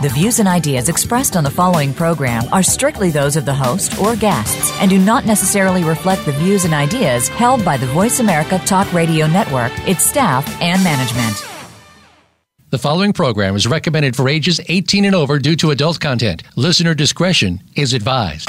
The views and ideas expressed on the following program are strictly those of the host or guests and do not necessarily reflect the views and ideas held by the Voice America Talk Radio Network, its staff, and management. The following program is recommended for ages 18 and over due to adult content. Listener discretion is advised.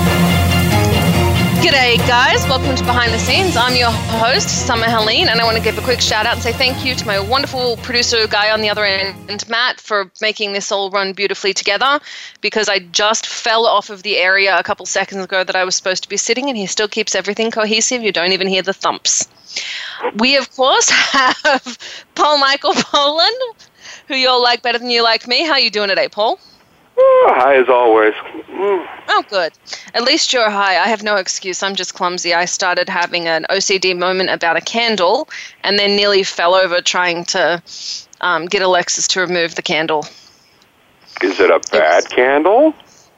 G'day, guys. Welcome to Behind the Scenes. I'm your host, Summer Helene, and I want to give a quick shout out and say thank you to my wonderful producer guy on the other end, Matt, for making this all run beautifully together because I just fell off of the area a couple seconds ago that I was supposed to be sitting, and he still keeps everything cohesive. You don't even hear the thumps. We, of course, have Paul Michael Boland, who you all like better than you like me. How are you doing today, Paul? High as always. Mm. Oh, good. At least you're high. I have no excuse. I'm just clumsy. I started having an OCD moment about a candle and then nearly fell over trying to um, get Alexis to remove the candle. Is it a bad it's, candle?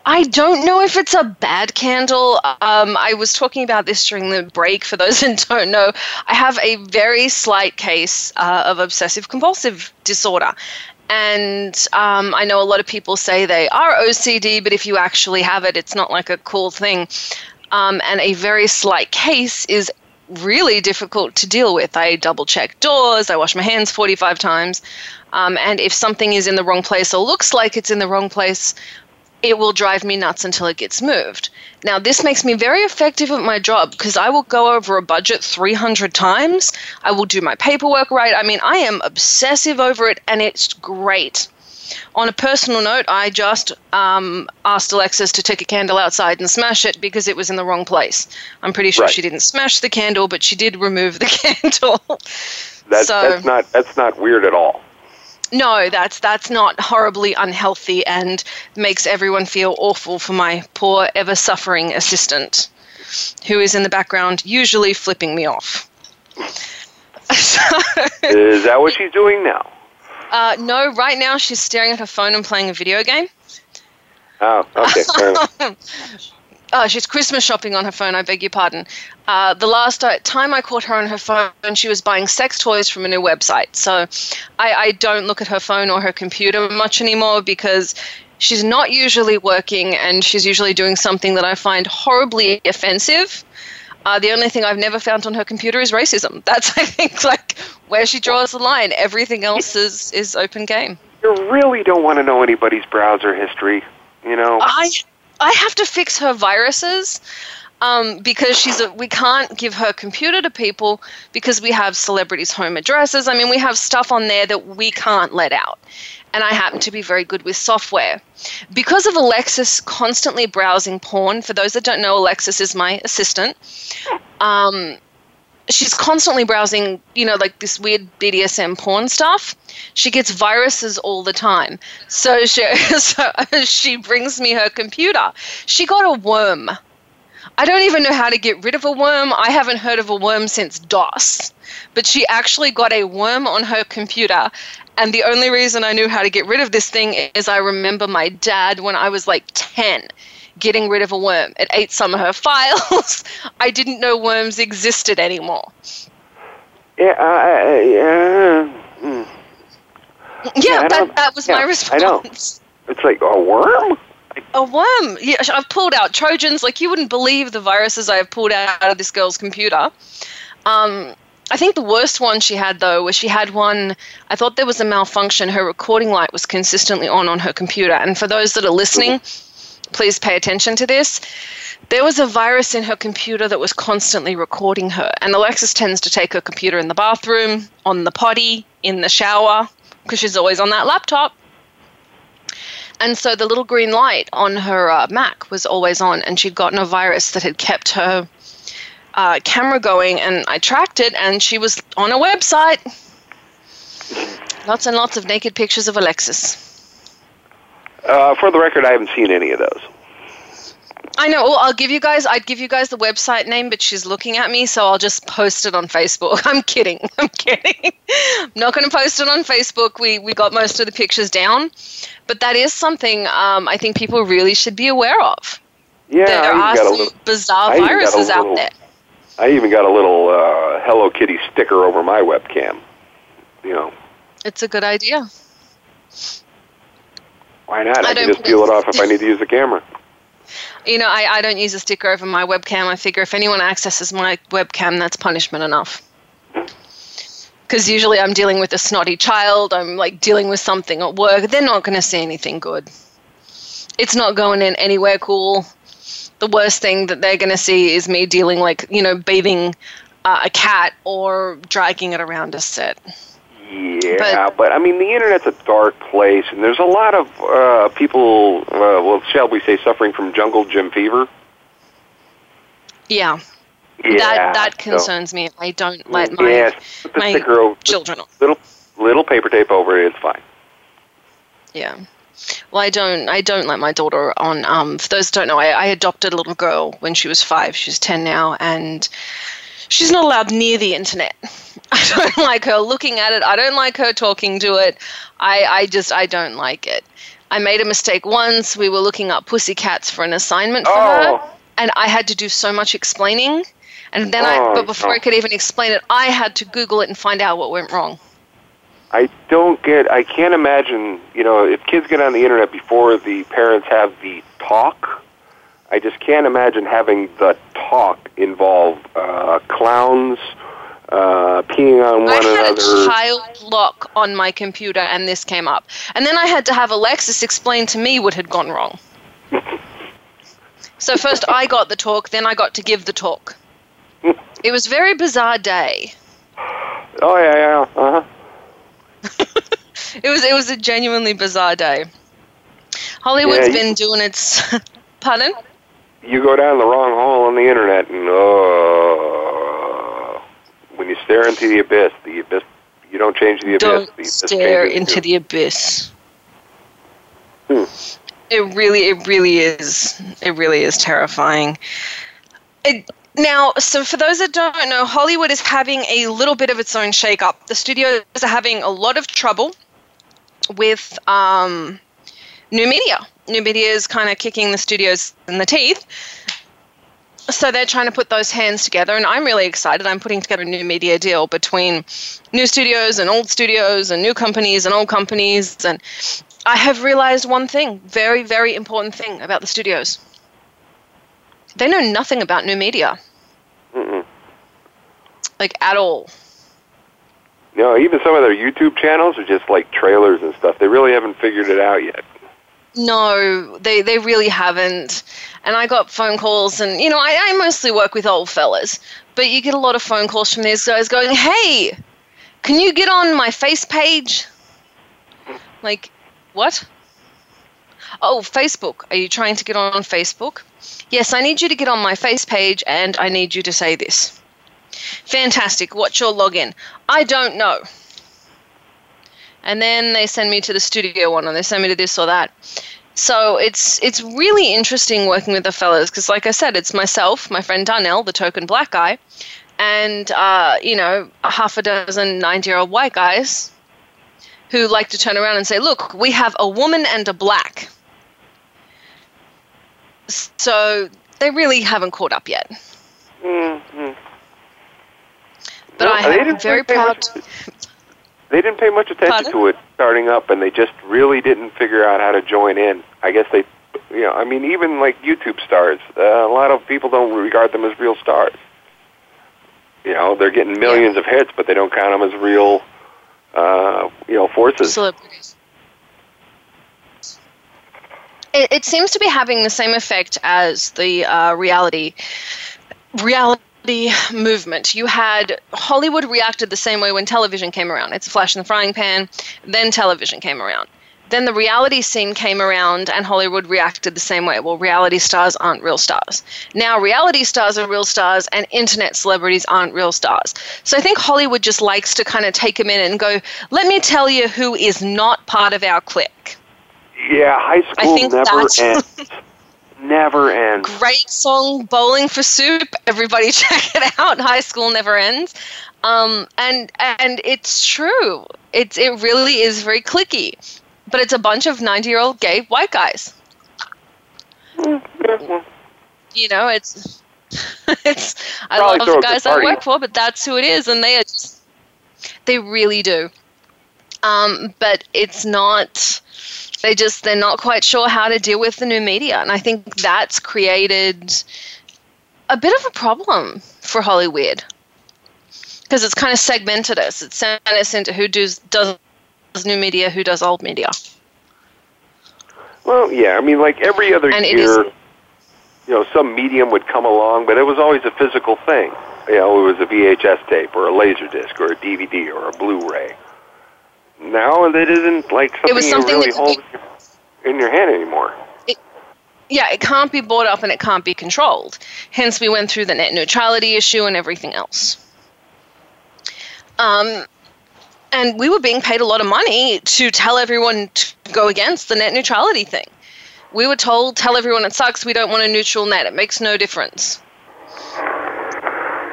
I don't know if it's a bad candle. Um, I was talking about this during the break. For those that don't know, I have a very slight case uh, of obsessive compulsive disorder. And um, I know a lot of people say they are OCD, but if you actually have it, it's not like a cool thing. Um, and a very slight case is really difficult to deal with. I double check doors, I wash my hands 45 times. Um, and if something is in the wrong place or looks like it's in the wrong place, it will drive me nuts until it gets moved. Now, this makes me very effective at my job because I will go over a budget 300 times. I will do my paperwork right. I mean, I am obsessive over it and it's great. On a personal note, I just um, asked Alexis to take a candle outside and smash it because it was in the wrong place. I'm pretty sure right. she didn't smash the candle, but she did remove the candle. That's, so, that's not that's not weird at all no, that's that's not horribly unhealthy and makes everyone feel awful for my poor, ever suffering assistant, who is in the background, usually flipping me off. is that what she's doing now? Uh, no, right now she's staring at her phone and playing a video game. Oh, okay. Oh, she's Christmas shopping on her phone. I beg your pardon. Uh, the last time I caught her on her phone, she was buying sex toys from a new website. So I, I don't look at her phone or her computer much anymore because she's not usually working and she's usually doing something that I find horribly offensive. Uh, the only thing I've never found on her computer is racism. That's, I think, like where she draws the line. Everything else is, is open game. You really don't want to know anybody's browser history, you know? I I have to fix her viruses um, because she's a, we can't give her computer to people because we have celebrities' home addresses. I mean, we have stuff on there that we can't let out. And I happen to be very good with software. Because of Alexis constantly browsing porn, for those that don't know, Alexis is my assistant. Um, she's constantly browsing, you know, like this weird BDSM porn stuff. She gets viruses all the time. So she, so she brings me her computer. She got a worm. I don't even know how to get rid of a worm. I haven't heard of a worm since DOS. But she actually got a worm on her computer. And the only reason I knew how to get rid of this thing is I remember my dad when I was like 10 getting rid of a worm. It ate some of her files. I didn't know worms existed anymore. Yeah, uh, yeah. Mm. Yeah, that, that was yeah, my response. I know. It's like a worm? A worm. Yeah, I've pulled out Trojans. Like, you wouldn't believe the viruses I have pulled out of this girl's computer. Um, I think the worst one she had, though, was she had one. I thought there was a malfunction. Her recording light was consistently on on her computer. And for those that are listening, please pay attention to this. There was a virus in her computer that was constantly recording her. And Alexis tends to take her computer in the bathroom, on the potty, in the shower, because she's always on that laptop. And so the little green light on her uh, Mac was always on, and she'd gotten a virus that had kept her uh, camera going. And I tracked it, and she was on a website. Lots and lots of naked pictures of Alexis. Uh, for the record, I haven't seen any of those. I know. Well, I'll give you guys. I'd give you guys the website name, but she's looking at me, so I'll just post it on Facebook. I'm kidding. I'm kidding. I'm not going to post it on Facebook. We we got most of the pictures down, but that is something um, I think people really should be aware of. Yeah, there I are even got a some little, bizarre I even got a viruses out little- there. I even got a little uh, Hello Kitty sticker over my webcam. You know, It's a good idea. Why not? I I, can just peel it- off if I need to use the camera. You know, I, I don't use a sticker over my webcam. I figure if anyone accesses my webcam, that's punishment enough. Because usually I'm dealing with a snotty child, I'm like dealing with something at work. They're not going to see anything good. It's not going in anywhere cool. The worst thing that they're going to see is me dealing, like, you know, bathing uh, a cat or dragging it around a set. Yeah, but, I mean, the internet's a dark place, and there's a lot of uh, people, uh, well, shall we say, suffering from jungle gym fever. Yeah, Yeah, that that so- concerns me. I don't let my yes, my over, children little little paper tape over it. It's fine. Yeah. Well, I don't. I don't let my daughter on. Um, for those who don't know, I, I adopted a little girl when she was five. She's ten now, and she's not allowed near the internet. I don't like her looking at it. I don't like her talking to it. I, I just I don't like it. I made a mistake once. We were looking up pussycats for an assignment for Oh. her, and I had to do so much explaining. And then I, Oh, but before no. I could even explain it, I had to Google it and find out what went wrong. I don't get. I can't imagine. You know, if kids get on the internet before the parents have the talk, I just can't imagine having the talk involve uh, clowns uh, peeing on I had another. a child lock on my computer and this came up. And then I had to have Alexis explain to me what had gone wrong. so first I got the talk, then I got to give the talk. It was a very bizarre day. oh yeah, yeah. Uh huh. It was it was a genuinely bizarre day. Hollywood's Yeah, you- been doing its pardon? You go down the wrong hole on the internet, and uh, when you stare into the abyss, the abyss. You don't change the abyss. Don't abyss stare into you. the abyss. Hmm. It really, it really is. It really is terrifying. It, now, so for those that don't know, Hollywood is having a little bit of its own shake-up. The studios are having a lot of trouble with um, new media. New media is kind of kicking the studios in the teeth. So they're trying to put those hands together, and I'm really excited. I'm putting together a new media deal between new studios and old studios and new companies and old companies. And I have realized one thing very, very important thing about the studios they know nothing about new media, Mm-mm. like at all. No, even some of their YouTube channels are just like trailers and stuff. They really haven't figured it out yet. No, they, they really haven't. And I got phone calls, and you know, I, I mostly work with old fellas, but you get a lot of phone calls from these guys going, Hey, can you get on my face page? Like, what? Oh, Facebook. Are you trying to get on Facebook? Yes, I need you to get on my face page and I need you to say this. Fantastic. What's your login? I don't know. And then they send me to the studio one or they send me to this or that. So it's it's really interesting working with the fellas because, like I said, it's myself, my friend Darnell, the token black guy, and uh, you know a half a dozen ninety-year-old white guys who like to turn around and say, "Look, we have a woman and a black." So they really haven't caught up yet. Mm-hmm. But I am very proud. They didn't pay much attention Pardon? to it starting up, and they just really didn't figure out how to join in. I guess they, you know, I mean, even like YouTube stars, uh, a lot of people don't regard them as real stars. You know, they're getting millions of hits, but they don't count them as real, uh, you know, forces. celebrities. It, it seems to be having the same effect as the uh, reality reality movement. You had Hollywood reacted the same way when television came around. It's a flash in the frying pan. Then television came around. Then the reality scene came around and Hollywood reacted the same way. Well, reality stars aren't real stars. Now, reality stars are real stars and internet celebrities aren't real stars. So I think Hollywood just likes to kind of take a minute and go, let me tell you who is not part of our clique. Yeah, high school never ends. never ends. Great song, Bowling for Soup. Everybody check it out. High school never ends. Um, and and it's true. It's it really is very clicky but it's a bunch of 90 year old gay white guys. You know, it's it's I Probably love the guys I work for, but that's who it is, and they are just, they really do. Um, but it's not. They just they're not quite sure how to deal with the new media, and I think that's created a bit of a problem for Hollywood because it's kind of segmented us. It's sent us into who does does new media, who does old media. Well, yeah, I mean, like every other and year, you know, some medium would come along, but it was always a physical thing. You know, it was a VHS tape or a laser disc or a DVD or a Blu-ray. Now it isn't like something, it was something you really hold be, in your hand anymore. It, yeah, it can't be bought up and it can't be controlled. Hence, we went through the net neutrality issue and everything else. Um, and we were being paid a lot of money to tell everyone to go against the net neutrality thing. We were told, tell everyone it sucks, we don't want a neutral net, it makes no difference.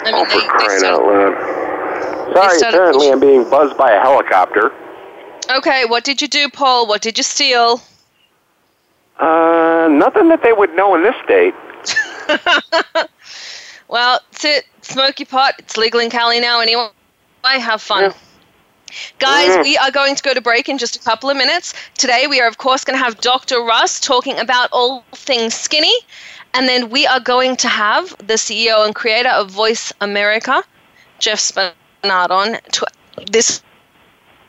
I mean, oh, they, out loud. Sorry, apparently I'm being buzzed by a helicopter. Okay, what did you do, Paul? What did you steal? Uh, nothing that they would know in this state. well, sit, smoky pot. It's legal in Cali now anyway. Have fun. Yeah. Guys, we are going to go to break in just a couple of minutes. Today, we are, of course, going to have Dr. Russ talking about all things skinny. And then we are going to have the CEO and creator of Voice America, Jeff Spenard, on. To, This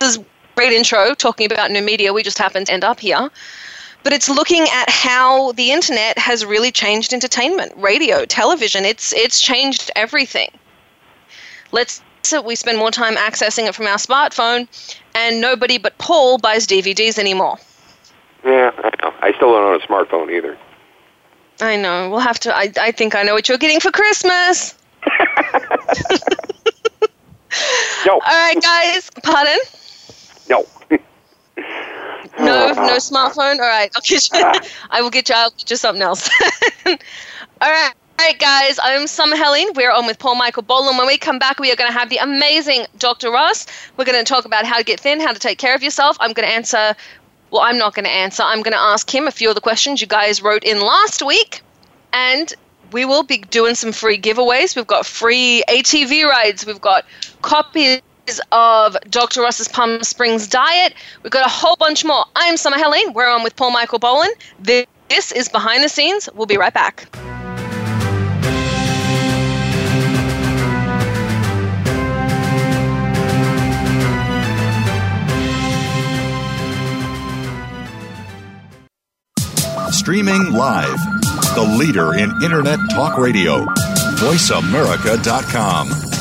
is great intro talking about new media. We just happened to end up here. But it's looking at how the internet has really changed entertainment, radio, television. It's it's changed everything. Let's it, we spend more time accessing it from our smartphone, and nobody but Paul buys DVDs anymore. Yeah, I know. I still don't own a smartphone either. I know. We'll have to. I, I think I know what you're getting for Christmas. no. All right, guys. Pardon? No. no, uh, no smartphone. All right, I'll get you. I will get you. I'll get you something else. All right. All right, guys, I'm Summer Helene. We're on with Paul Michael Boland. When we come back, we are going to have the amazing Dr. Ross. We're going to talk about how to get thin, how to take care of yourself. I'm going to answer, well, I'm not going to answer. I'm going to ask him a few of the questions you guys wrote in last week. And we will be doing some free giveaways. We've got free ATV rides, we've got copies of Dr. Ross's Palm Springs diet. We've got a whole bunch more. I'm Summer Helene. We're on with Paul Michael Boland. This is Behind the Scenes. We'll be right back. Streaming live. The leader in Internet talk radio. VoiceAmerica.com.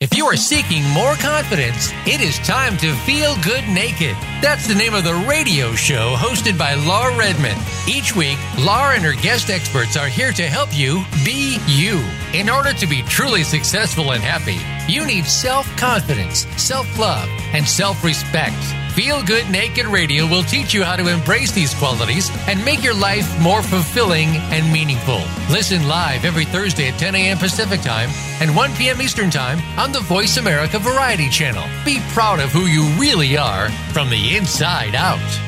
If you are seeking more confidence, it is time to feel good naked. That's the name of the radio show hosted by Laura Redmond. Each week, Laura and her guest experts are here to help you be you. In order to be truly successful and happy, you need self confidence, self love, and self respect. Feel Good Naked Radio will teach you how to embrace these qualities and make your life more fulfilling and meaningful. Listen live every Thursday at 10 a.m. Pacific Time and 1 p.m. Eastern Time on the Voice America Variety Channel. Be proud of who you really are from the inside out.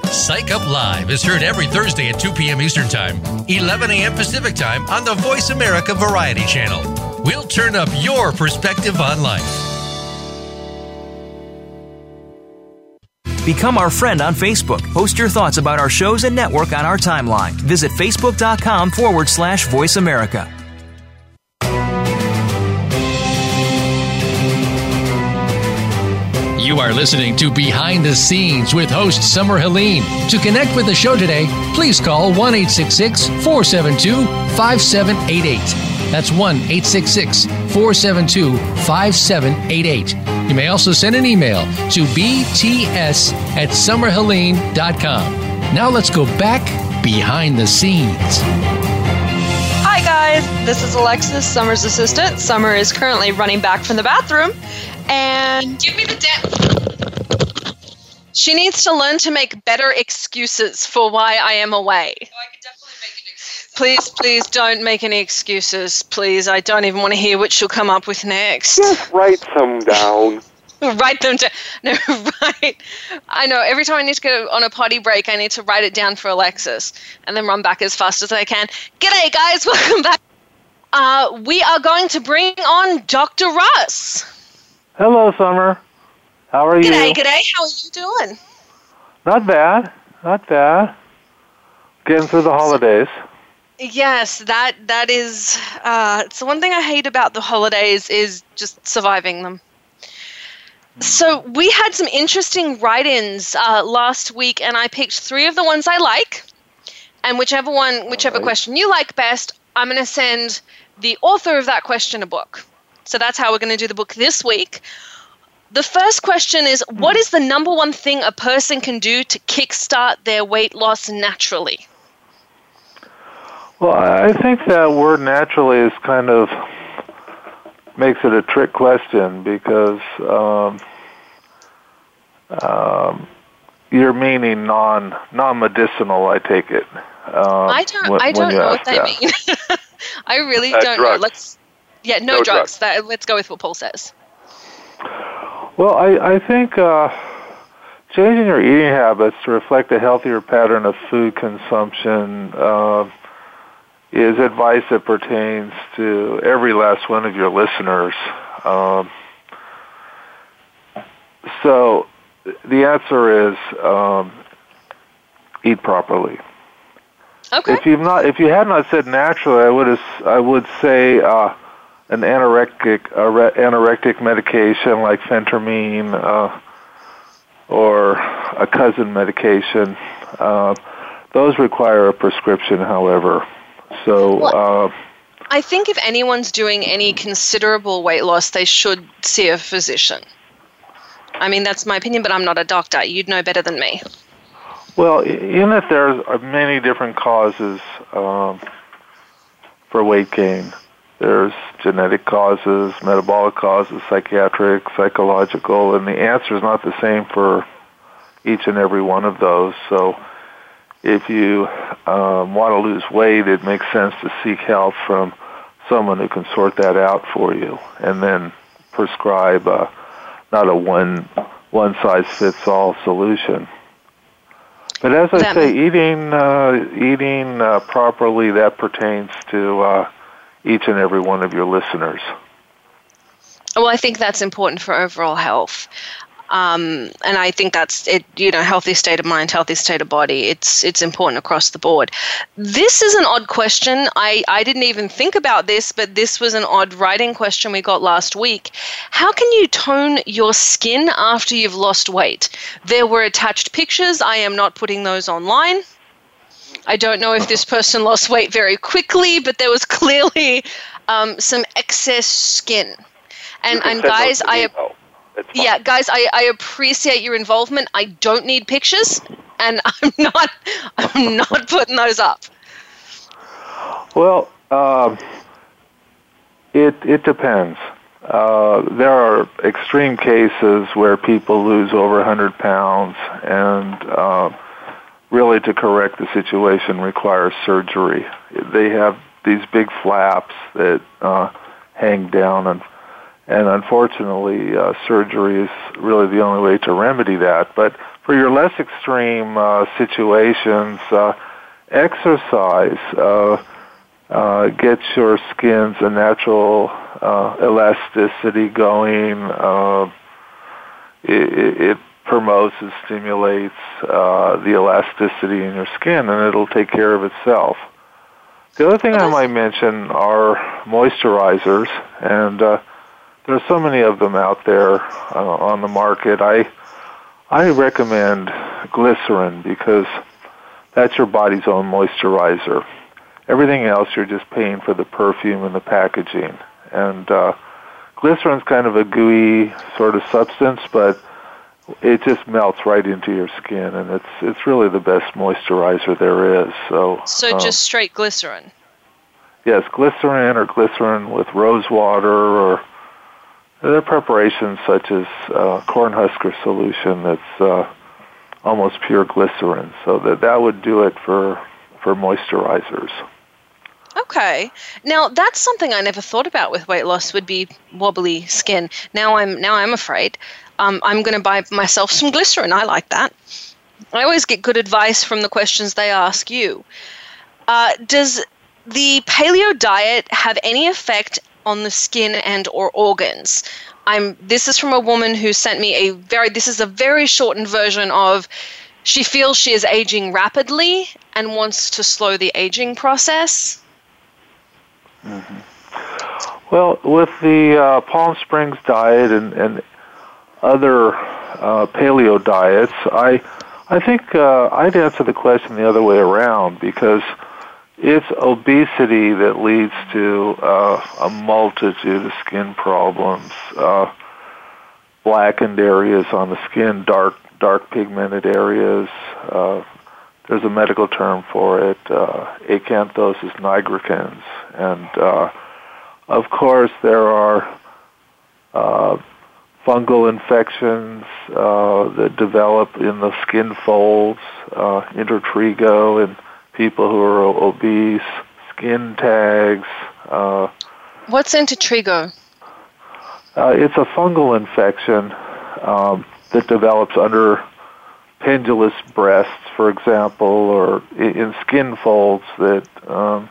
Psych Up Live is heard every Thursday at 2 p.m. Eastern Time, 11 a.m. Pacific Time on the Voice America Variety Channel. We'll turn up your perspective on life. Become our friend on Facebook. Post your thoughts about our shows and network on our timeline. Visit facebook.com forward slash voice America. You are listening to Behind the Scenes with host Summer Helene. To connect with the show today, please call 1 472 5788. That's 1 472 5788. You may also send an email to bts at summerhelene.com. Now let's go back behind the scenes. Hi, guys. This is Alexis, Summer's assistant. Summer is currently running back from the bathroom. And give me the damn. She needs to learn to make better excuses for why I am away. Oh, I could definitely make an excuse. Please, please don't make any excuses. Please, I don't even want to hear what she'll come up with next. Just write some down. write them down. No, right. I know. Every time I need to go on a potty break, I need to write it down for Alexis and then run back as fast as I can. G'day, guys. Welcome back. Uh, we are going to bring on Dr. Russ. Hello, Summer. How are you? g'day? G'day, How are you doing? Not bad. Not bad. Getting through the holidays. Yes, that that is. Uh, it's the one thing I hate about the holidays is just surviving them. So we had some interesting write-ins uh, last week, and I picked three of the ones I like, and whichever one, whichever right. question you like best, I'm going to send the author of that question a book. So that's how we're going to do the book this week. The first question is What is the number one thing a person can do to kickstart their weight loss naturally? Well, I think that word naturally is kind of makes it a trick question because um, um, you're meaning non non medicinal. I take it. Um, I don't. When, I don't know what that, that. mean. I really don't drugs. know. Let's yeah, no, no drugs. drugs. That, let's go with what Paul says. Well, I, I think uh, changing your eating habits to reflect a healthier pattern of food consumption uh, is advice that pertains to every last one of your listeners. Um, so the answer is um, eat properly. Okay. If you've not, if you had not said naturally, I would have, I would say uh, an anorectic anorectic medication like phentermine uh, or a cousin medication. Uh, those require a prescription, however. So. Well, uh, I think if anyone's doing any considerable weight loss, they should see a physician. I mean, that's my opinion, but I'm not a doctor. You'd know better than me. Well, in that there's are many different causes um, for weight gain. There's genetic causes, metabolic causes, psychiatric, psychological, and the answer is not the same for each and every one of those. So if you um, want to lose weight, it makes sense to seek help from someone who can sort that out for you and then prescribe uh, not a one one size fits all solution. But as I say, eating uh, eating uh, properly that pertains to uh, each and every one of your listeners. Well, I think that's important for overall health. Um, and I think that's it. You know, healthy state of mind, healthy state of body. It's it's important across the board. This is an odd question. I I didn't even think about this, but this was an odd writing question we got last week. How can you tone your skin after you've lost weight? There were attached pictures. I am not putting those online. I don't know if this person lost weight very quickly, but there was clearly um, some excess skin. And and guys, I yeah, guys, I, I appreciate your involvement. I don't need pictures, and I'm not I'm not putting those up. Well, uh, it it depends. Uh, there are extreme cases where people lose over 100 pounds, and uh, really to correct the situation requires surgery. They have these big flaps that uh, hang down, and and unfortunately, uh, surgery is really the only way to remedy that. But for your less extreme uh, situations, uh, exercise. Uh, uh, get your skin's a natural uh, elasticity going. Uh, it, it promotes and stimulates uh, the elasticity in your skin, and it'll take care of itself. The other thing I might mention are moisturizers, and uh, there are so many of them out there uh, on the market. I I recommend glycerin because that's your body's own moisturizer. Everything else, you're just paying for the perfume and the packaging. And uh, glycerin's kind of a gooey sort of substance, but it just melts right into your skin, and it's it's really the best moisturizer there is. So so just straight glycerin. Yes, glycerin or glycerin with rose water, or there are preparations such as uh, cornhusker solution that's uh, almost pure glycerin. So that that would do it for for moisturizers. Okay. Now that's something I never thought about with weight loss would be wobbly skin. Now I'm now I'm afraid. Um, I'm going to buy myself some glycerin. I like that. I always get good advice from the questions they ask you. Uh, does the paleo diet have any effect on the skin and or organs? I'm. This is from a woman who sent me a very. This is a very shortened version of. She feels she is aging rapidly and wants to slow the aging process. Mm-hmm. Well, with the uh, Palm Springs diet and, and other uh, paleo diets, I I think uh, I'd answer the question the other way around because it's obesity that leads to uh, a multitude of skin problems, uh, blackened areas on the skin, dark dark pigmented areas. Uh, there's a medical term for it, uh, acanthosis nigricans, and uh, of course there are uh, fungal infections uh, that develop in the skin folds, uh, intertrigo, and people who are obese, skin tags. Uh, What's intertrigo? Uh, it's a fungal infection um, that develops under pendulous breasts, for example, or in skin folds that um,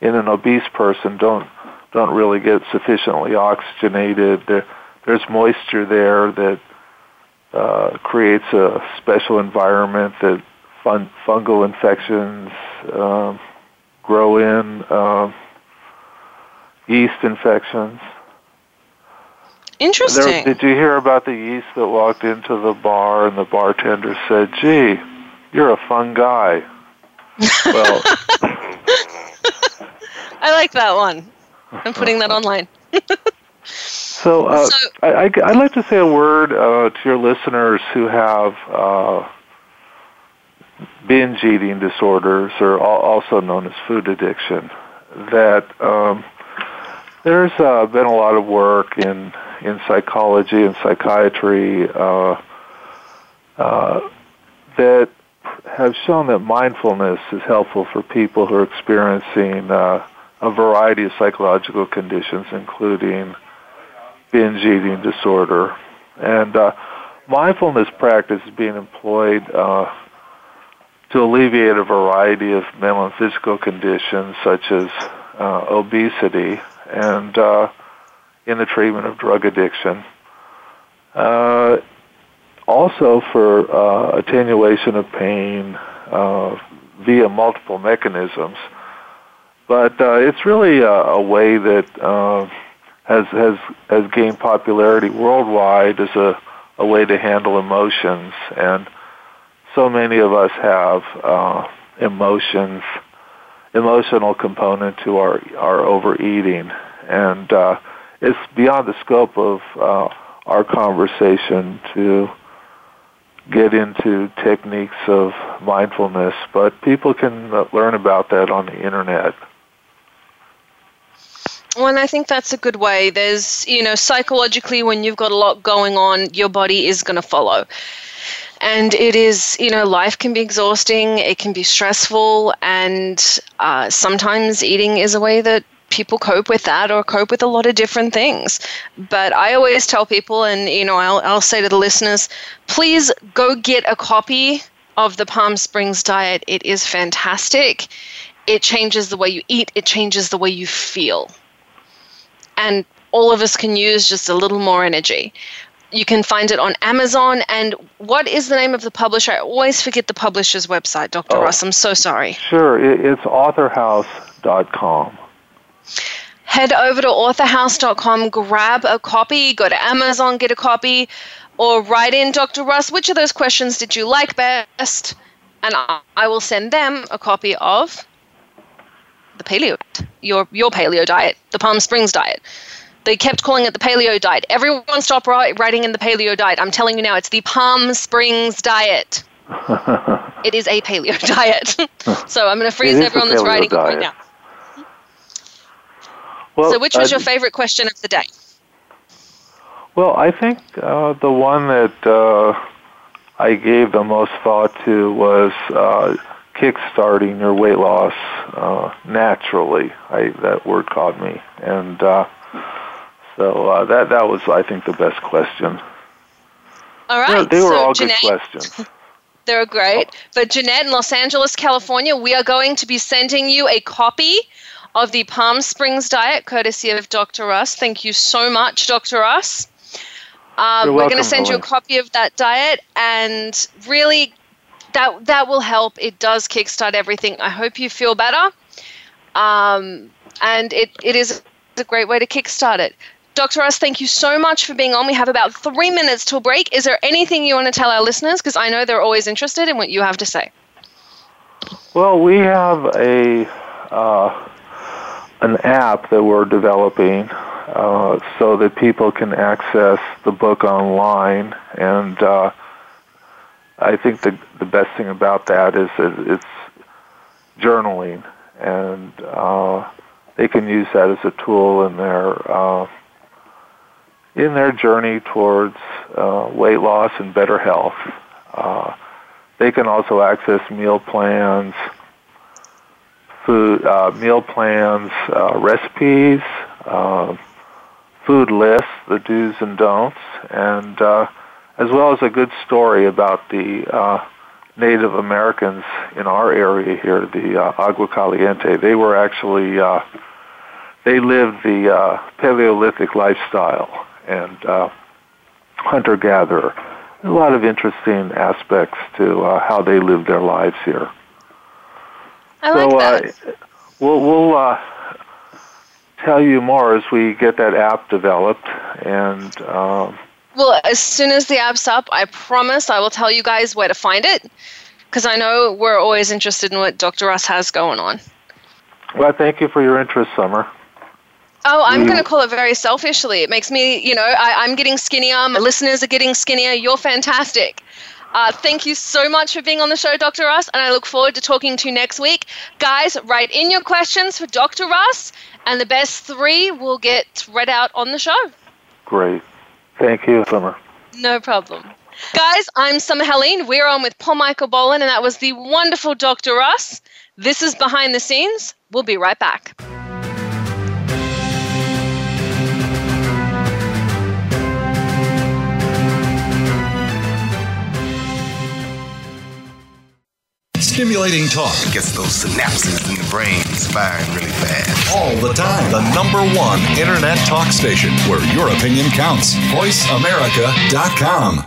in an obese person don't don't really get sufficiently oxygenated. There, there's moisture there that uh, creates a special environment that fun, fungal infections um, grow in, uh, yeast infections. Interesting. There, did you hear about the yeast that walked into the bar and the bartender said, "Gee, you're a fun guy." well, I like that one. I'm putting that online. so, uh, so I, would like to say a word uh, to your listeners who have uh, binge eating disorders, or also known as food addiction. That um, there's uh, been a lot of work in in psychology and psychiatry uh, uh, that have shown that mindfulness is helpful for people who are experiencing uh, a variety of psychological conditions, including binge eating disorder. And uh, mindfulness practice is being employed uh, to alleviate a variety of mental and physical conditions, such as uh, obesity and uh, in the treatment of drug addiction. Uh, also for uh, attenuation of pain uh, via multiple mechanisms. But uh, it's really a, a way that uh, has has has gained popularity worldwide as a, a way to handle emotions, and so many of us have uh, emotions, emotional component to our our overeating, and uh, it's beyond the scope of uh, our conversation to get into techniques of mindfulness, but people can learn about that on the internet. Well, and I think that's a good way. There's, you know, psychologically, when you've got a lot going on, your body is going to follow. And it is, you know, life can be exhausting, it can be stressful, and uh, sometimes eating is a way that people cope with that or cope with a lot of different things. But I always tell people, and, you know, I'll, I'll say to the listeners, please go get a copy of the Palm Springs diet. It is fantastic. It changes the way you eat, it changes the way you feel and all of us can use just a little more energy. You can find it on Amazon. And what is the name of the publisher? I always forget the publisher's website, Dr. Oh, Russ. I'm so sorry. Sure. It's authorhouse.com. Head over to authorhouse.com, grab a copy, go to Amazon, get a copy, or write in, Dr. Russ, which of those questions did you like best? And I will send them a copy of the paleo your your paleo diet, the Palm Springs diet. They kept calling it the paleo diet. Everyone stopped writing in the paleo diet. I'm telling you now, it's the Palm Springs diet. it is a paleo diet. so I'm going to freeze everyone that's writing diet. right now. Well, so, which was uh, your favorite question of the day? Well, I think uh, the one that uh, I gave the most thought to was uh, kickstarting your weight loss uh, naturally. I, that word caught me, and uh, so uh, that that was, I think, the best question. All right, they, they were so all Jeanette, good questions. They're great. But Jeanette in Los Angeles, California, we are going to be sending you a copy of the Palm Springs diet, courtesy of Dr. Russ. Thank you so much, Dr. Russ. Um, we're going to send you a copy of that diet and really that that will help. It does kickstart everything. I hope you feel better. Um, and it, it is a great way to kickstart it. Dr. Russ, thank you so much for being on. We have about three minutes till break. Is there anything you want to tell our listeners? Because I know they're always interested in what you have to say. Well, we have a uh, an app that we're developing uh, so that people can access the book online and uh, I think the the best thing about that is that it's journaling, and uh, they can use that as a tool in their uh, in their journey towards uh, weight loss and better health. Uh, they can also access meal plans, food uh, meal plans, uh, recipes, uh, food lists, the do's and don'ts, and uh, as well as a good story about the uh, Native Americans in our area here, the uh, Agua Caliente. They were actually uh, they lived the uh, Paleolithic lifestyle and uh, hunter gatherer. A lot of interesting aspects to uh, how they lived their lives here. I like so, that. Uh, we'll we'll uh, tell you more as we get that app developed and. Uh, well, as soon as the app's up, I promise I will tell you guys where to find it because I know we're always interested in what Dr. Russ has going on. Well, thank you for your interest, Summer. Oh, I'm going to call it very selfishly. It makes me, you know, I, am getting skinnier. My listeners are getting skinnier. You're fantastic. Uh, thank you so much for being on the show, Dr. Russ, and I look forward to talking to you next week. Guys, write in your questions for Dr. Russ, and the best three will get read out on the show. Great. Thank you, Summer. No problem. Guys, I'm Summer Helene. We're on with Paul Michael Boland, and that was the wonderful Dr. Russ. This is Behind the Scenes. We'll be right back. Stimulating talk gets those synapses in the brain firing really fast. All the time. The number one internet talk station where your opinion counts. VoiceAmerica.com.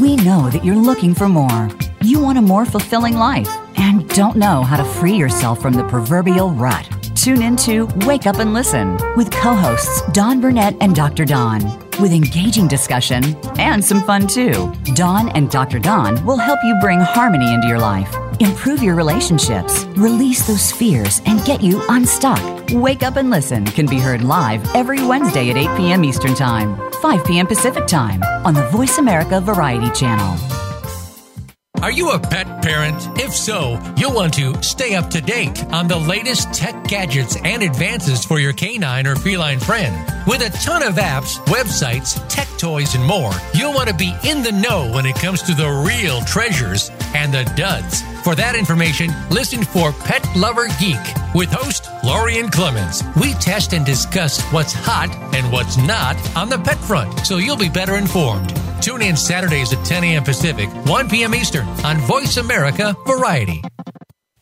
We know that you're looking for more. You want a more fulfilling life and don't know how to free yourself from the proverbial rut. Tune into Wake Up and Listen with co hosts Don Burnett and Dr. Don. With engaging discussion and some fun too. Don and Dr. Don will help you bring harmony into your life improve your relationships, release those fears, and get you unstuck. Wake Up and Listen can be heard live every Wednesday at 8 p.m. Eastern Time, 5 p.m. Pacific Time on the Voice America Variety Channel. Are you a pet parent? If so, you'll want to stay up to date on the latest tech gadgets and advances for your canine or feline friend. With a ton of apps, websites, tech toys, and more, you'll want to be in the know when it comes to the real treasures and the duds. For that information, listen for Pet Lover Geek with host Lorien Clemens. We test and discuss what's hot and what's not on the pet front, so you'll be better informed. Tune in Saturdays at 10 a.m. Pacific, 1 p.m. Eastern on Voice America Variety.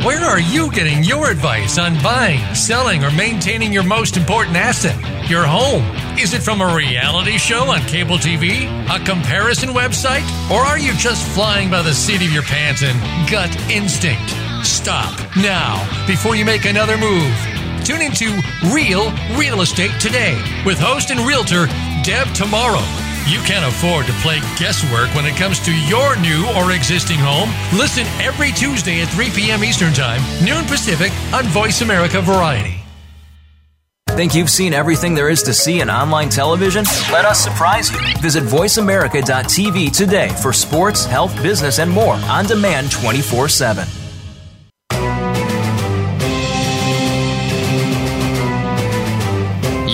Where are you getting your advice on buying, selling, or maintaining your most important asset, your home? Is it from a reality show on cable TV, a comparison website, or are you just flying by the seat of your pants and gut instinct? Stop now before you make another move. Tune into Real Real Estate today with host and realtor Deb Tomorrow. You can't afford to play guesswork when it comes to your new or existing home. Listen every Tuesday at 3 p.m. Eastern Time, noon Pacific on Voice America Variety. Think you've seen everything there is to see in online television? Let us surprise you. Visit VoiceAmerica.tv today for sports, health, business, and more on demand 24 7.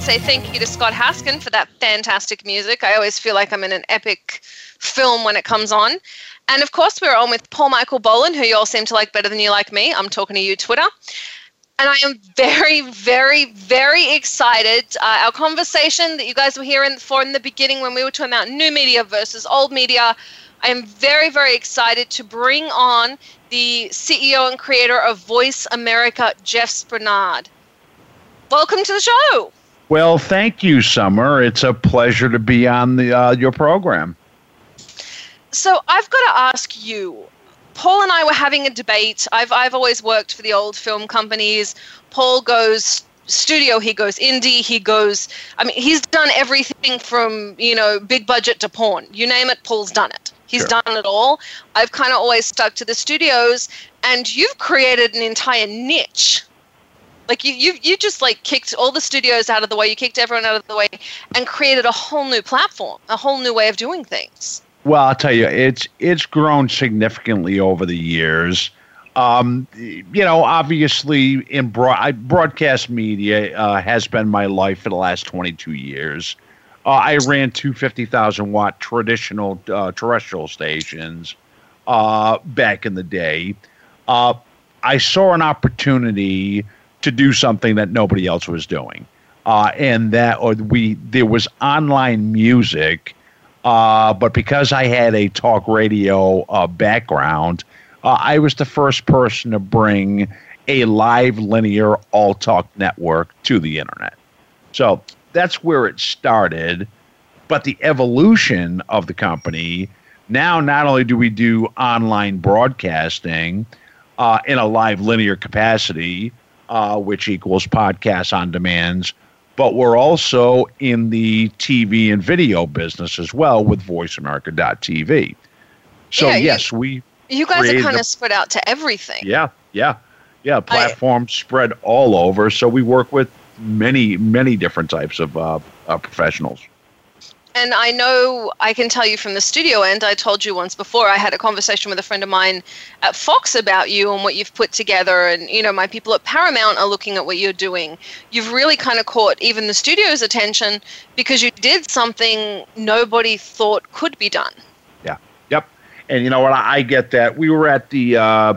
say thank you to Scott Haskin for that fantastic music. I always feel like I'm in an epic film when it comes on. And of course, we're on with Paul Michael Boland, who you all seem to like better than you like me. I'm talking to you, Twitter. And I am very, very, very excited. Uh, our conversation that you guys were hearing for in the beginning when we were talking about new media versus old media, I am very, very excited to bring on the CEO and creator of Voice America, Jeff Spenard. Welcome to the show. Well, thank you, Summer. It's a pleasure to be on the uh, your program. So I've got to ask you. Paul and I were having a debate. I've I've always worked for the old film companies. Paul goes studio, he goes indie, he goes. I mean, he's done everything from you know big budget to porn. You name it, Paul's done it. He's Sure. done it all. I've kind of always stuck to the studios, and you've created an entire niche. Like you, you, you just like kicked all the studios out of the way. You kicked everyone out of the way, and created a whole new platform, a whole new way of doing things. Well, I'll tell you, it's it's grown significantly over the years. Um, you know, obviously, in broad, broadcast media uh, has been my life for the last 22 years. Uh, I ran two 50,000 watt traditional uh, terrestrial stations uh, back in the day. Uh, I saw an opportunity to do something that nobody else was doing, uh, and that or we there was online music. Uh, but because I had a talk radio uh, background, uh, I was the first person to bring a live linear all talk network to the internet. So that's where it started. But the evolution of the company now, not only do we do online broadcasting uh, in a live linear capacity, uh, which equals podcasts on demands, but we're also in the TV and video business as well with VoiceAmerica.tv. So Yeah, you- yes, we You guys are kind of spread out to everything. yeah, yeah, yeah. Platforms spread all over, so we work with many, many different types of uh, uh, professionals. And I know I can tell you from the studio end, I told you once before, I had a conversation with a friend of mine at Fox about you and what you've put together. And, you know, my people at Paramount are looking at what you're doing. You've really kind of caught even the studio's attention because you did something nobody thought could be done. Yeah. Yep. And you know what? I, get that. We were at the uh,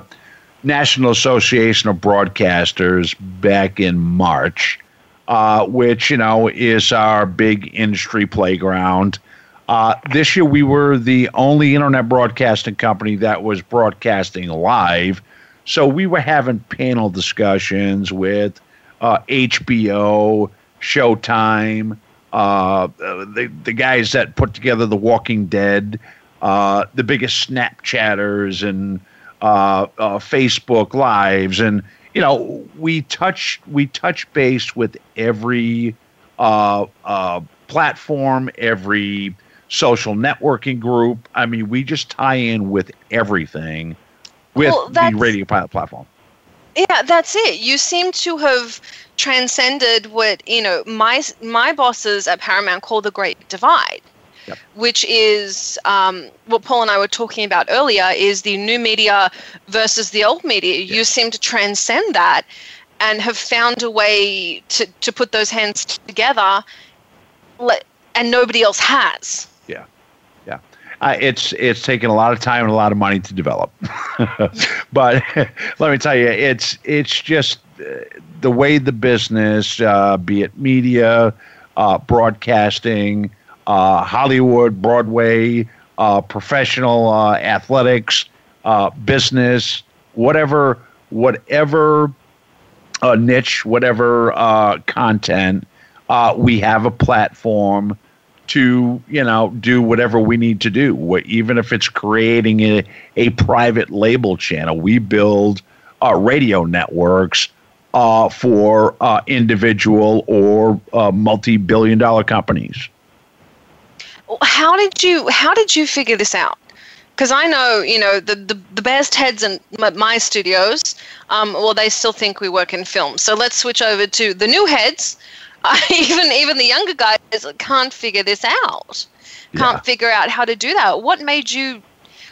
National Association of Broadcasters back in March, uh, which, you know, is our big industry playground. Uh, this year, we were the only internet broadcasting company that was broadcasting live So we were having panel discussions with uh, HBO, Showtime, uh, the the guys that put together The Walking Dead, uh, the biggest Snapchatters and uh, Facebook lives, and you know we touch we touch base with every uh, uh, platform, every social networking group. I mean, we just tie in with everything with Well, the radio pilot platform. Yeah, that's it. You seem to have transcended what you know my my bosses at Paramount call the Great Divide, which is um, what Paul and I were talking about earlier. Is the new media versus the old media. You seem to transcend that and have found a way to to put those hands together, and nobody else has. Yeah, yeah. Uh, it's it's taken a lot of time and a lot of money to develop, but let me tell you, it's it's just uh, the way the business, uh, be it media, uh, broadcasting, uh, Hollywood, Broadway, uh, professional uh, athletics, uh, business, whatever, whatever uh, niche, whatever content, we have a platform to you know do whatever we need to do. Even if it's creating a, a private label channel, we build uh, radio networks uh, for uh, individual or uh, multi-billion-dollar companies. How did you how did you figure this out? Because i know you know the, the, the best heads in my, my studios um, well they still think we work in film. So let's switch over to the new heads. Uh, even even the younger guys can't figure this out. Can't figure out how to do that. What made you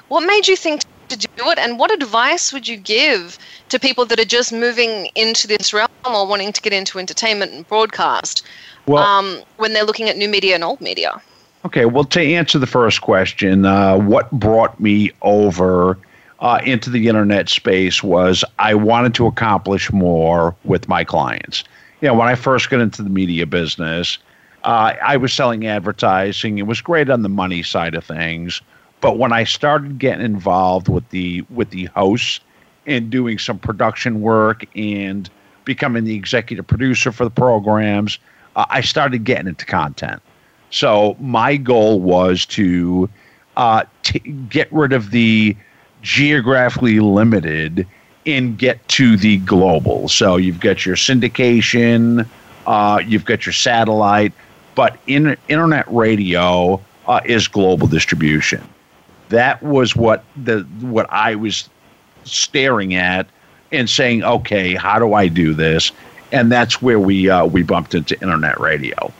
what made you think to do it? And what advice would you give to people that are just moving into this realm or wanting to get into entertainment and broadcast Well- um, when they're looking at new media and old media Okay, well, to answer the first question, uh, what brought me over uh, into the internet space was I wanted to accomplish more with my clients. You know, when I first got into the media business, uh, I was selling advertising. It was great on the money side of things, but when I started getting involved with the with the hosts and doing some production work and becoming the executive producer for the programs, uh, I started getting into content. So my goal was to uh, t- get rid of the geographically limited and get to the global. So you've got your syndication, uh, you've got your satellite, but in, internet radio uh, is global distribution. That was what the what I was staring at and saying, okay, how do I do this? And that's where we uh, we bumped into internet radio.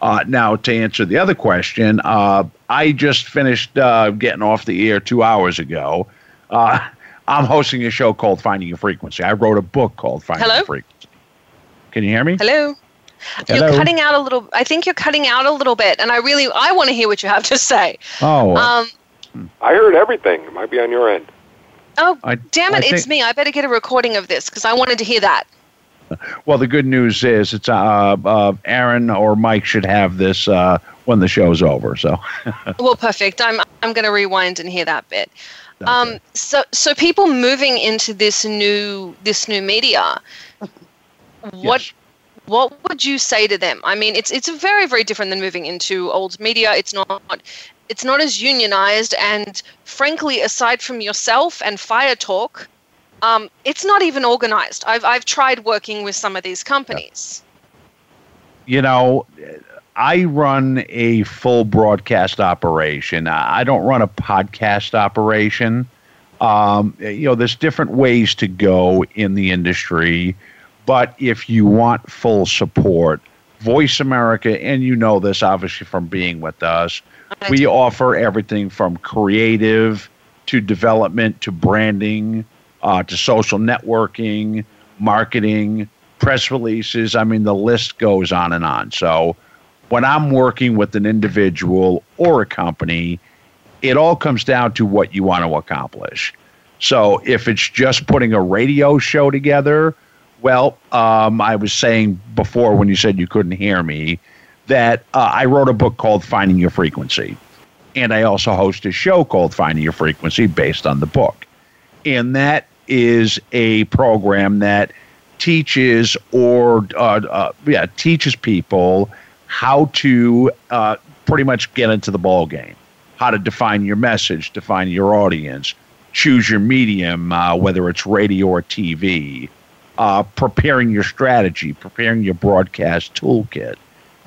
Uh, now, to answer the other question, uh, I just finished uh, getting off the air two hours ago. Uh, I'm hosting a show called Finding Your Frequency. I wrote a book called Finding Hello? Your Frequency. Can you hear me? Hello. Hello? You're cutting out a little. I think you're cutting out a little bit, and I really I want to hear what you have to say. Oh, Um. I heard everything. It might be on your end. Oh, I- damn I it! it's think- me. I better get a recording of this because I wanted to hear that. Well, the good news is it's uh, uh, Aaron or Mike should have this uh, when the show's over. So, well, perfect. I'm I'm going to rewind and hear that bit. Um. So so people moving into this new this new media. What what would you say to them? I mean, it's it's very very different than moving into old media. It's not it's not as unionized, and frankly, aside from yourself and Fire Talk, um, it's not even organized. I've I've tried working with some of these companies. you know, I run a full broadcast operation. I don't run a podcast operation. Um, you know, there's different ways to go in the industry, but if you want full support, Voice America, and you know this obviously from being with us, we offer everything from creative to development to branding uh, to social networking, marketing, press releases. I mean, the list goes on and on. So, when I'm working with an individual or a company, it all comes down to what you want to accomplish. So, if it's just putting a radio show together, well, um, I was saying before when you said you couldn't hear me that uh, I wrote a book called Finding Your Frequency. And I also host a show called Finding Your Frequency based on the book. And that is a program that teaches or uh, uh, yeah teaches people how to uh, pretty much get into the ball game, how to define your message, define your audience, choose your medium, uh, whether it's radio or TV, uh, preparing your strategy, preparing your broadcast toolkit,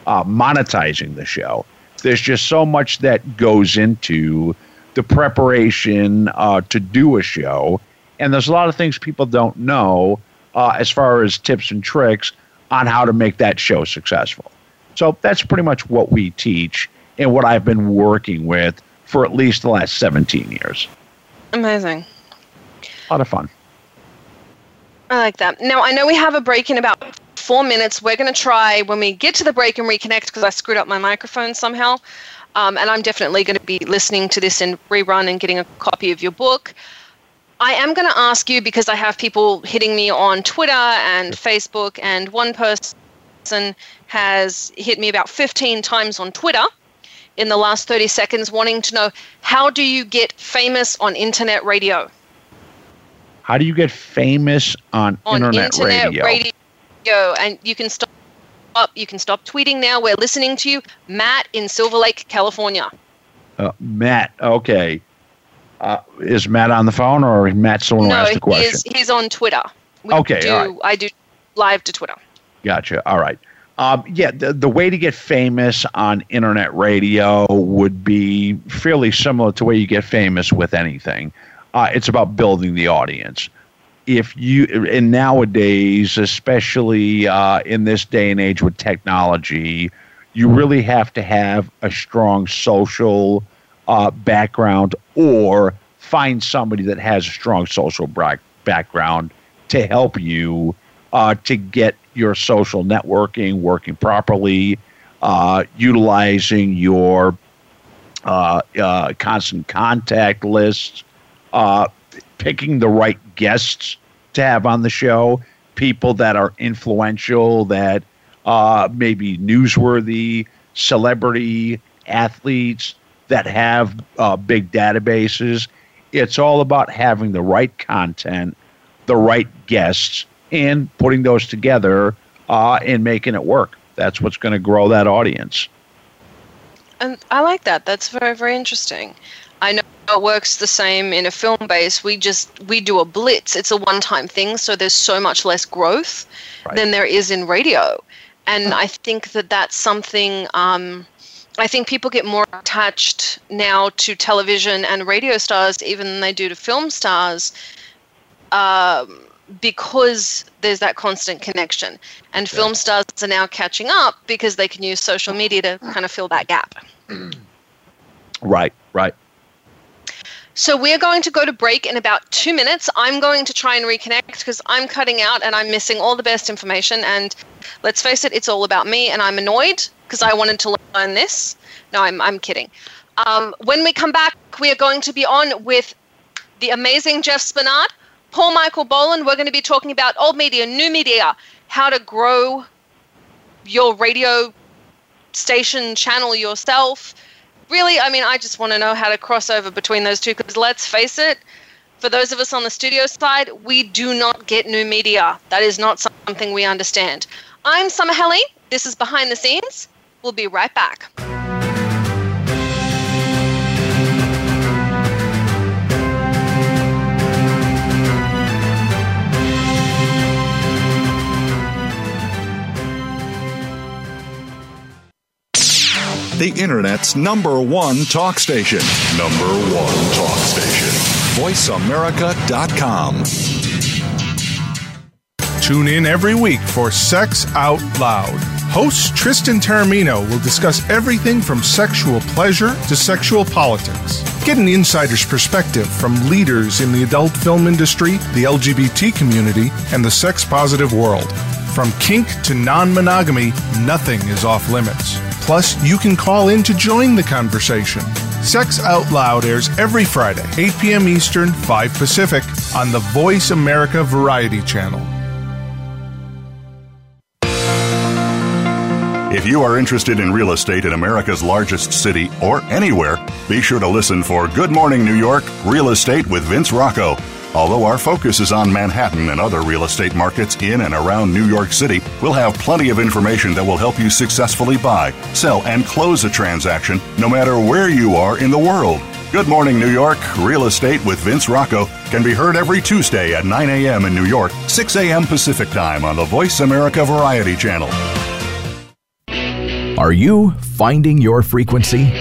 uh, monetizing the show. There's just so much that goes into the preparation uh, to do a show, and there's a lot of things people don't know uh, as far as tips and tricks on how to make that show successful. So that's pretty much what we teach and what I've been working with for at least the last 17 years. Amazing. A lot of fun. I like that. Now, I know we have a break in about four minutes. We're going to try when we get to the break and reconnect because I screwed up my microphone somehow. Um, and I'm definitely going to be listening to this in rerun and getting a copy of your book. I am going to ask you because I have people hitting me on Twitter and Facebook, and one person has hit me about 15 times on Twitter in the last 30 seconds wanting to know how do you get famous on internet radio? How do you get famous on, on internet, internet radio? radio? And you can stop you can stop tweeting now. We're listening to you, Matt in Silver Lake, California. Uh, Matt, okay. Uh, is Matt on the phone or is Matt someone no, who asked the question? He's, he's on Twitter. We Okay, do, right. I do live to Twitter. Gotcha. All right. Um, yeah, the, the way to get famous on internet radio would be fairly similar to where you get famous with anything. Uh, it's about building the audience. If you, and nowadays, especially uh, in this day and age with technology, you really have to have a strong social uh, background or find somebody that has a strong social bra- background to help you uh, to get your social networking working properly, uh, utilizing your uh, uh, constant contact lists, picking the right guests to have on the show, people that are influential, that uh, maybe newsworthy, celebrity, athletes that have uh, big databases. It's all about having the right content, the right guests, and putting those together uh, and making it work. That's what's going to grow that audience. And I like that. That's very, very interesting. I know it works the same in a film base. We just we do a blitz. It's a one-time thing, so there's so much less growth than there is in radio. And I think that that's something. Um, I think people get more attached now to television and radio stars even than they do to film stars. Um, because there's that constant connection. And film stars are now catching up because they can use social media to kind of fill that gap. Right, right. So we're going to go to break in about two minutes. I'm going to try and reconnect because I'm cutting out and I'm missing all the best information. And let's face it, it's all about me, and I'm annoyed because I wanted to learn this. No, I'm, I'm kidding. Um, when we come back, we are going to be on with the amazing Jeff Spenard, Paul Michael Boland. We're going to be talking about old media, new media, how to grow your radio station channel yourself. Really, I mean, I just want to know how to cross over between those two because let's face it, for those of us on the studio side, we do not get new media. That is not something we understand. I'm Summer Helene. This is Behind the Scenes. We'll be right back. The Internet's number one talk station. Number one talk station. VoiceAmerica.com. Tune in every week for Sex Out Loud. Host Tristan Taormino will discuss everything from sexual pleasure to sexual politics. Get an insider's perspective from leaders in the adult film industry, the LGBT community, and the sex positive world. From kink to non monogamy, nothing is off limits. Plus, you can call in to join the conversation. Sex Out Loud airs every Friday, 8 p.m. Eastern, 5 Pacific, on the Voice America Variety Channel. If you are interested in real estate in America's largest city or anywhere, be sure to listen for Good Morning New York Real Estate with Vince Rocco. Although our focus is on Manhattan and other real estate markets in and around New York City, we'll have plenty of information that will help you successfully buy, sell, and close a transaction no matter where you are in the world. Good morning, New York. Real Estate with Vince Rocco can be heard every Tuesday at 9 a.m. in New York, 6 a.m. Pacific Time on the Voice America Variety Channel. Are you finding your frequency?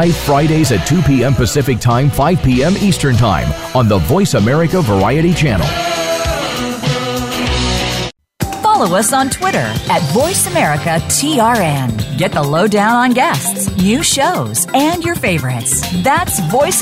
live Fridays at 2 p.m. Pacific Time, 5 p.m. Eastern Time on the Voice America Variety Channel. Follow us on Twitter at VoiceAmericaTRN. Get the lowdown on guests, new shows, and your favorites. That's Voice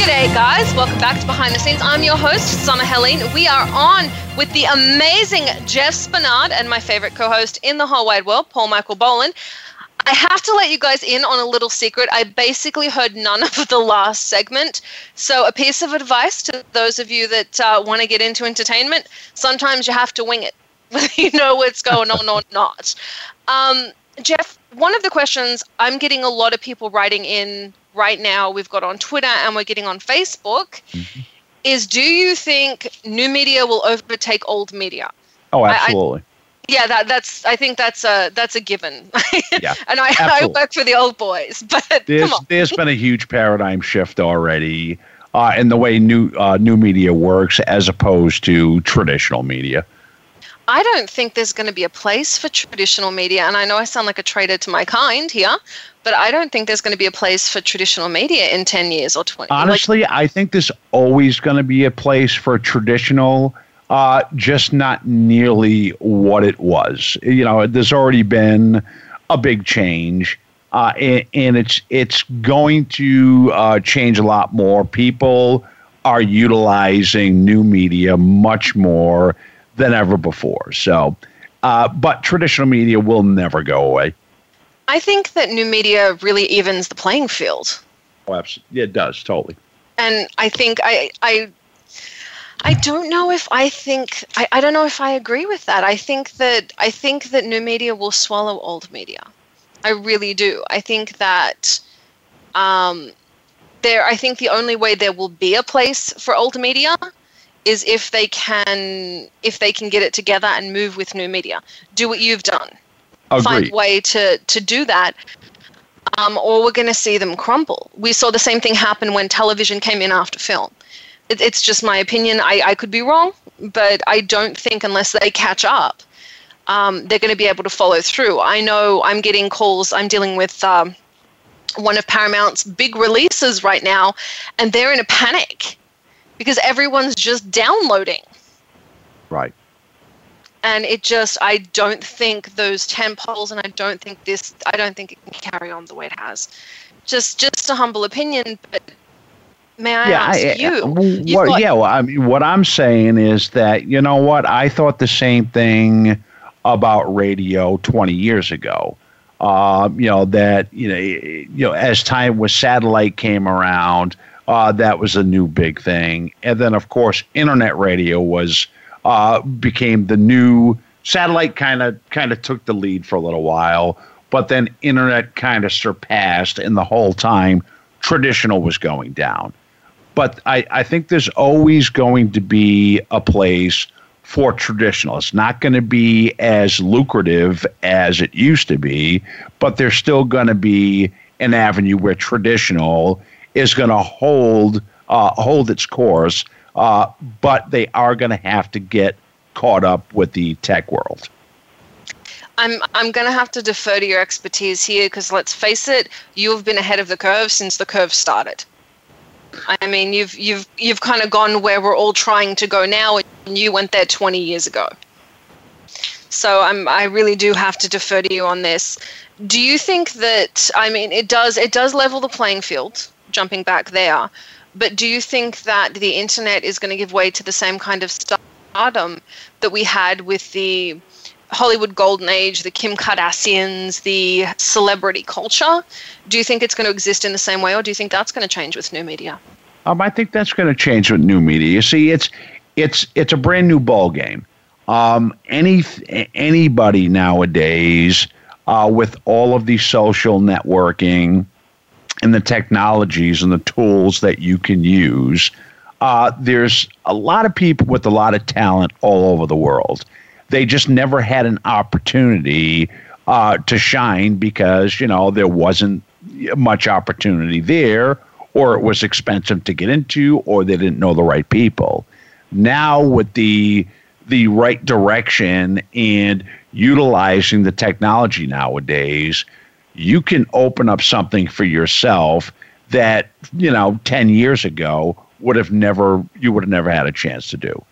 G'day, guys. Welcome back to Behind the Scenes. I'm your host, Summer Helene. We are on with the amazing Jeff Spenard and my favorite co host in the whole wide world, Paul Michael Boland. I have to let you guys in on a little secret. I basically heard none of the last segment. So, a piece of advice to those of you that uh, want to get into entertainment sometimes you have to wing it, whether you know what's going on or not. Um, Jeff, one of the questions I'm getting a lot of people writing in right now we've got on Twitter and we're getting on Facebook mm-hmm. is do you think new media will overtake old media? Oh, absolutely. I, I, yeah, that, that's. I think that's a that's a given. Yeah, and I, I work for the old boys, but there's there's been a huge paradigm shift already uh, in the way new uh, new media works as opposed to traditional media. I don't think there's going to be a place for traditional media, and I know I sound like a traitor to my kind here, but I don't think there's going to be a place for traditional media in 10 years or 20. Honestly, like, I think there's always going to be a place for traditional, uh, just not nearly what it was. You know, there's already been a big change. Uh, and, and, it's it's going to uh, change a lot more. People are utilizing new media much more than ever before. So, uh, but traditional media will never go away. I think that new media really evens the playing field. Oh, absolutely. Yeah, it does, totally. And I think I, I, I don't know if I think I, I don't know if I agree with that. I think that I think that new media will swallow old media. I really do. I think that um, there. I think the only way there will be a place for old media is if they can if they can get it together and move with new media. Do what you've done. Agreed. find a way to to do that. Um, or we're going to see them crumble. We saw the same thing happen when television came in after film. It, it's just my opinion. I, I could be wrong, but I don't think unless they catch up, um, they're going to be able to follow through. I know I'm getting calls. I'm dealing with um, one of Paramount's big releases right now, and they're in a panic because everyone's just downloading. Right and it just I don't think those ten poles, and I don't think this I don't think it can carry on the way it has. Just just a humble opinion, but may I yeah, ask I, you? Well, got, yeah, well, I mean, what I'm saying is that you know what I thought the same thing about radio 20 years ago. Uh, you know that you know you know as time with satellite came around, uh, that was a new big thing, and then of course internet radio was uh, became the new satellite. Kind of kind of took the lead for a little while, but then internet kind of surpassed, and the whole time traditional was going down. But I, I think there's always going to be a place for traditional. It's not going to be as lucrative as it used to be, but there's still going to be an avenue where traditional is going to hold uh, hold its course, uh, but they are going to have to get caught up with the tech world. I'm I'm going to have to defer to your expertise here because let's face it, you've been ahead of the curve since the curve started. I mean, you've you've you've kind of gone where we're all trying to go now, and you went there 20 years ago. So I'm I really do have to defer to you on this. Do you think that I mean it does it does level the playing field, jumping back there, but do you think that the internet is going to give way to the same kind of stardom that we had with the Hollywood golden age, the Kim Kardashians, the celebrity culture? Do you think it's going to exist in the same way, or do you think that's going to change with new media? Um, I think that's going to change with new media. You see, it's it's it's a brand new ball game. Um, any anybody nowadays uh, with all of the social networking and the technologies and the tools that you can use, uh, there's a lot of people with a lot of talent all over the world they just never had an opportunity uh, to shine because you know there wasn't much opportunity there, or it was expensive to get into, or they didn't know the right people. Now with the the right direction and utilizing the technology nowadays, you can open up something for yourself that you know 10 years ago would have never you would have never had a chance to do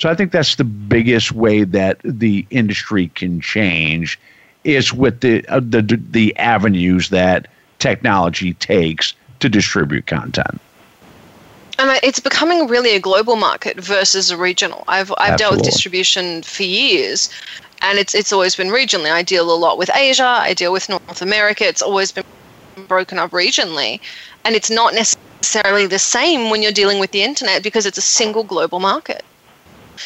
so I think that's the biggest way that the industry can change is with the uh, the the avenues that technology takes to distribute content. And it's becoming really a global market versus a regional. I've I've Absolutely. dealt with distribution for years, and it's it's always been regionally. I deal a lot with Asia. I deal with North America. It's always been broken up regionally, and it's not necessarily the same when you're dealing with the internet because it's a single global market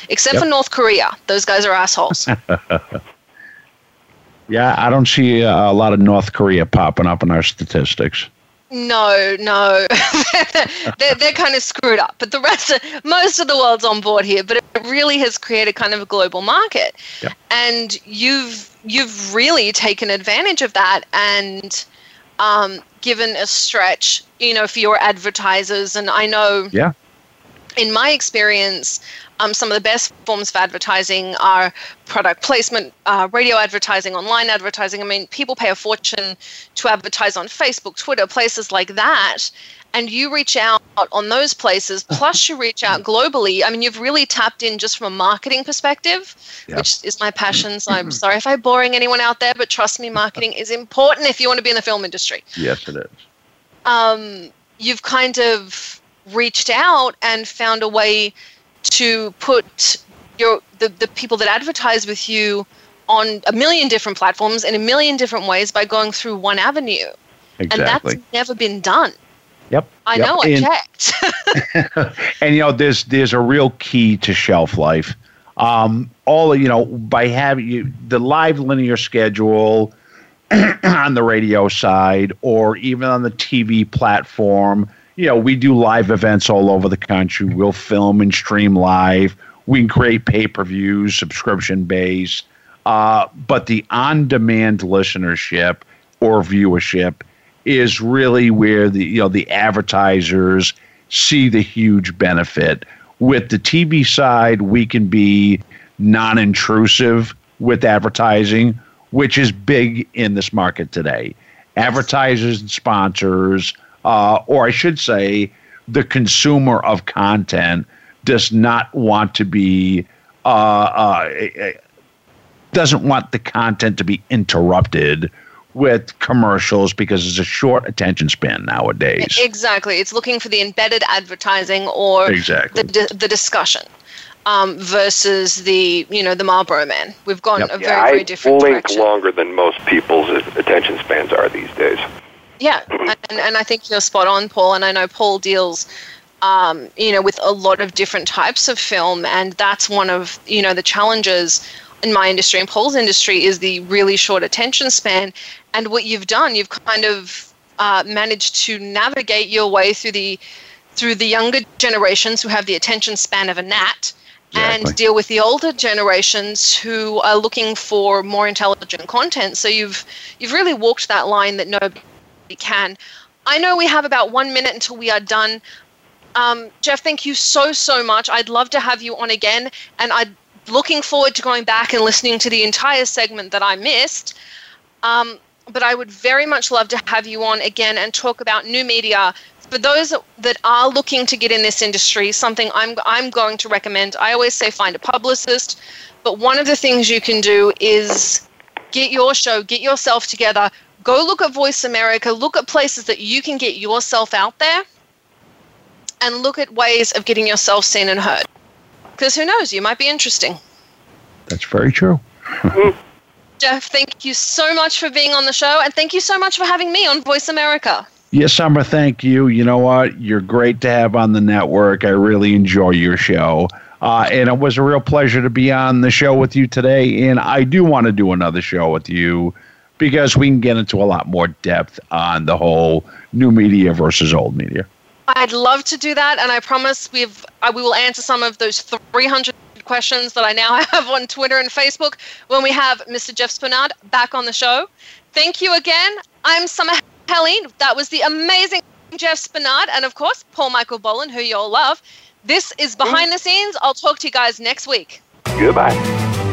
except yep. for North Korea. Those guys are assholes. yeah, I don't see a lot of North Korea popping up in our statistics. No, no, they're, they're kind of screwed up. But the rest, of, most of the world's on board here. But it really has created kind of a global market, and you've you've really taken advantage of that and um, given a stretch, you know, for your advertisers. And I know, yeah, in my experience, um, some of the best forms of advertising are product placement, uh, radio advertising, online advertising. I mean, people pay a fortune to advertise on Facebook, Twitter, places like that. And you reach out on those places, plus you reach out globally. I mean, you've really tapped in just from a marketing perspective, yep. which is my passion. So I'm sorry if I'm boring anyone out there, but trust me, marketing is important if you want to be in the film industry. Yes, it is. Um, you've kind of reached out and found a way to put your the, the people that advertise with you on a million different platforms in a million different ways by going through one avenue. Exactly. And that's never been done. Yep. I yep. know I and, checked. and you know, there's there's a real key to shelf life. Um, all you know, by having you the live linear schedule on the radio side or even on the TV platform you know, we do live events all over the country. We'll film and stream live. We can create pay per views, subscription based. Uh, but the on demand listenership or viewership is really where the you know the advertisers see the huge benefit. With the TV side, we can be non intrusive with advertising, which is big in this market today. Advertisers and sponsors uh, or I should say, the consumer of content does not want to be uh, uh, doesn't want the content to be interrupted with commercials because it's a short attention span nowadays. Exactly, it's looking for the embedded advertising or exactly the, the discussion. Um, versus the you know the Marlboro Man, we've gone yep. a very yeah, very different I direction. longer than most people's attention spans are these days. Yeah, and, and I think you're spot on, Paul. And I know Paul deals, um, you know, with a lot of different types of film, and that's one of you know the challenges in my industry and Paul's industry is the really short attention span. And what you've done, you've kind of uh, managed to navigate your way through the through the younger generations who have the attention span of a gnat. Exactly. and deal with the older generations who are looking for more intelligent content. So you've you've really walked that line that nobody we can. I know we have about one minute until we are done. Um, Jeff, thank you so, so much. I'd love to have you on again, and I'm looking forward to going back and listening to the entire segment that I missed. Um, but I would very much love to have you on again and talk about new media. For those that are looking to get in this industry, something I'm, I'm going to recommend, I always say find a publicist, but one of the things you can do is get your show, get yourself together, go look at Voice America, look at places that you can get yourself out there and look at ways of getting yourself seen and heard. Because who knows, you might be interesting. That's very true. Jeff, thank you so much for being on the show, and thank you so much for having me on Voice America. Yes, Summer, thank you. You know what? You're great to have on the network. I really enjoy your show. Uh, and it was a real pleasure to be on the show with you today. And I do want to do another show with you because we can get into a lot more depth on the whole new media versus old media. I'd love to do that, and I promise we've uh, we will answer some of those 300 questions that I now have on Twitter and Facebook when we have Mr. Jeff Spenard back on the show. Thank you again. I'm Summer Helene. That was the amazing Jeff Spenard, and of course Paul Michael Boland, who you all love. This is behind the scenes. I'll talk to you guys next week. Goodbye.